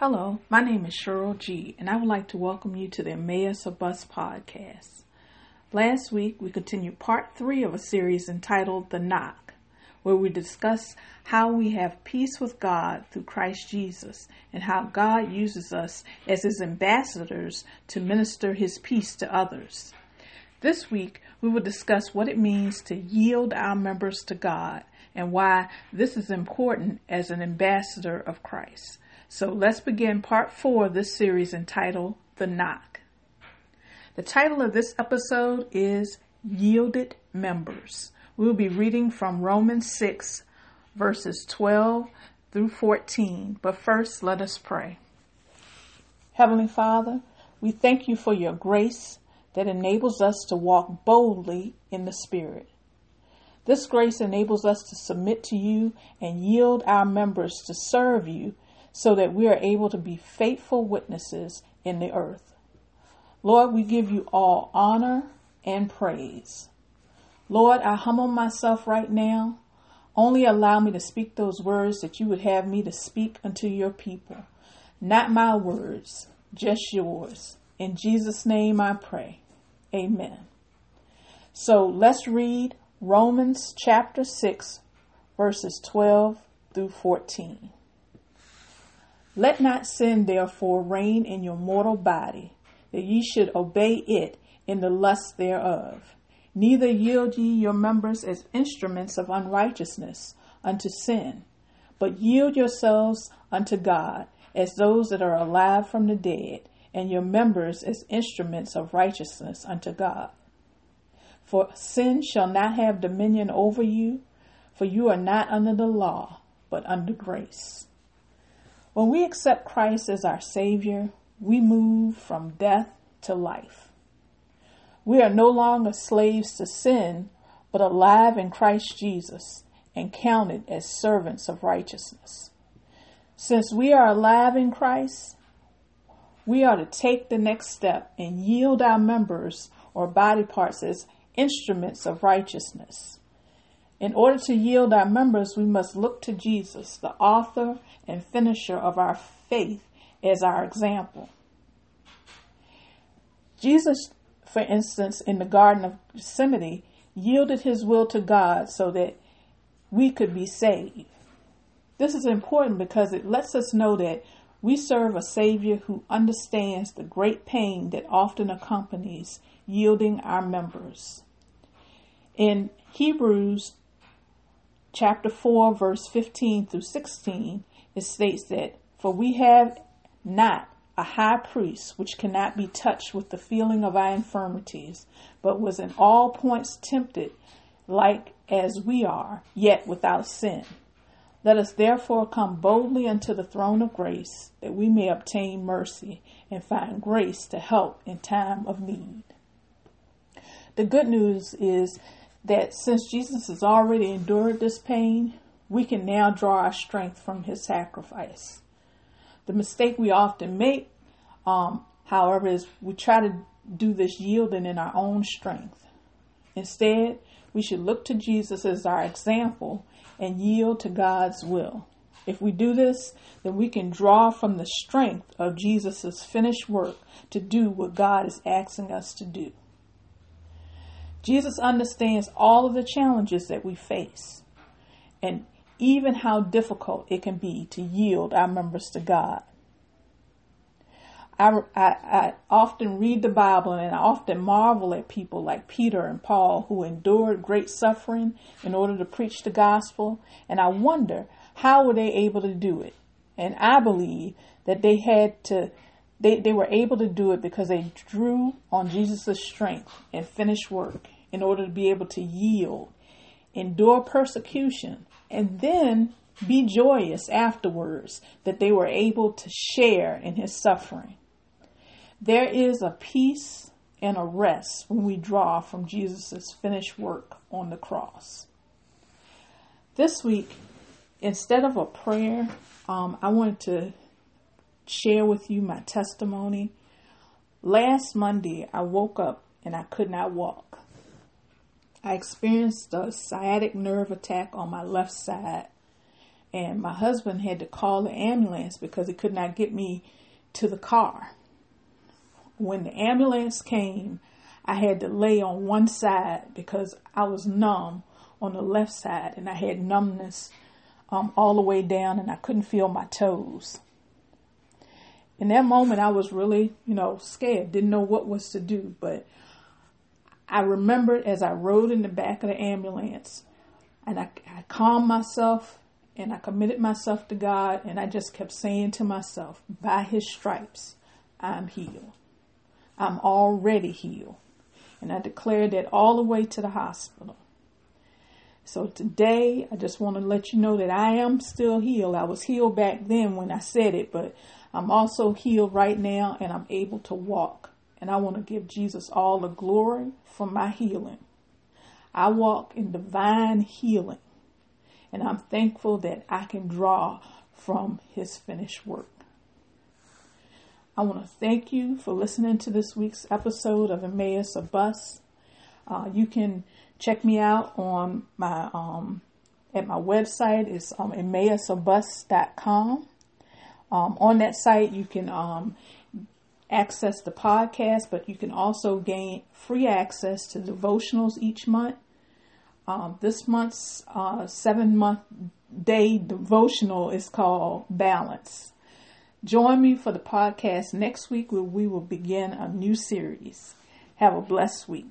Hello, my name is Cheryl G, and I would like to welcome you to the Emmaus of Bus podcast. Last week, we continued part three of a series entitled The Knock, where we discuss how we have peace with God through Christ Jesus and how God uses us as His ambassadors to minister His peace to others. This week, we will discuss what it means to yield our members to God and why this is important as an ambassador of Christ. So let's begin part four of this series entitled The Knock. The title of this episode is Yielded Members. We will be reading from Romans 6, verses 12 through 14. But first, let us pray. Heavenly Father, we thank you for your grace that enables us to walk boldly in the Spirit. This grace enables us to submit to you and yield our members to serve you so that we are able to be faithful witnesses in the earth. Lord, we give you all honor and praise. Lord, I humble myself right now. Only allow me to speak those words that you would have me to speak unto your people. Not my words, just yours. In Jesus' name I pray. Amen. So let's read Romans chapter 6, verses 12 through 14. Let not sin therefore reign in your mortal body, that ye should obey it in the lust thereof. Neither yield ye your members as instruments of unrighteousness unto sin, but yield yourselves unto God as those that are alive from the dead, and your members as instruments of righteousness unto God. For sin shall not have dominion over you, for you are not under the law, but under grace. When we accept Christ as our Savior, we move from death to life. We are no longer slaves to sin, but alive in Christ Jesus and counted as servants of righteousness. Since we are alive in Christ, we are to take the next step and yield our members or body parts as instruments of righteousness. In order to yield our members, we must look to Jesus, the author and finisher of our faith, as our example. Jesus, for instance, in the Garden of Gethsemane, yielded his will to God so that we could be saved. This is important because it lets us know that we serve a Savior who understands the great pain that often accompanies yielding our members. In Hebrews chapter 4, verse 15 through 16, it states that, For we have not a high priest which cannot be touched with the feeling of our infirmities, but was in all points tempted like as we are, yet without sin. Let us therefore come boldly unto the throne of grace, that we may obtain mercy and find grace to help in time of need. The good news is that since Jesus has already endured this pain, we can now draw our strength from his sacrifice. The mistake we often make, um, however, is we try to do this yielding in our own strength. Instead, we should look to Jesus as our example and yield to God's will. If we do this, then we can draw from the strength of Jesus' finished work to do what God is asking us to do. Jesus understands all of the challenges that we face and even how difficult it can be to yield our members to God. I, I, I, often read the Bible and I often marvel at people like Peter and Paul who endured great suffering in order to preach the gospel. And I wonder how were they able to do it? And I believe that they had to, they, they were able to do it because they drew on Jesus' strength and finished work in order to be able to yield, endure persecution, and then be joyous afterwards that they were able to share in his suffering. There is a peace and a rest when we draw from Jesus' finished work on the cross. This week, instead of a prayer, um, I wanted to share with you my testimony. Last Monday, I woke up and I could not walk. I experienced a sciatic nerve attack on my left side, and my husband had to call the ambulance because he could not get me to the car. When the ambulance came, I had to lay on one side because I was numb on the left side and I had numbness um, all the way down and I couldn't feel my toes. In that moment, I was really, you know, scared, didn't know what was to do. But I remembered as I rode in the back of the ambulance and I, I calmed myself and I committed myself to God and I just kept saying to myself, by his stripes, I'm healed. I'm already healed. And I declared that all the way to the hospital. So today, I just want to let you know that I am still healed. I was healed back then when I said it, but I'm also healed right now and I'm able to walk. And I want to give Jesus all the glory for my healing. I walk in divine healing. And I'm thankful that I can draw from his finished work. I want to thank you for listening to this week's episode of Emmaus a Bus. Uh, you can check me out on my um, at my website. It's um, emmausabus.com. Um, on that site, you can um, access the podcast, but you can also gain free access to devotionals each month. Um, this month's uh, seven month day devotional is called Balance. Join me for the podcast next week where we will begin a new series. Have a blessed week.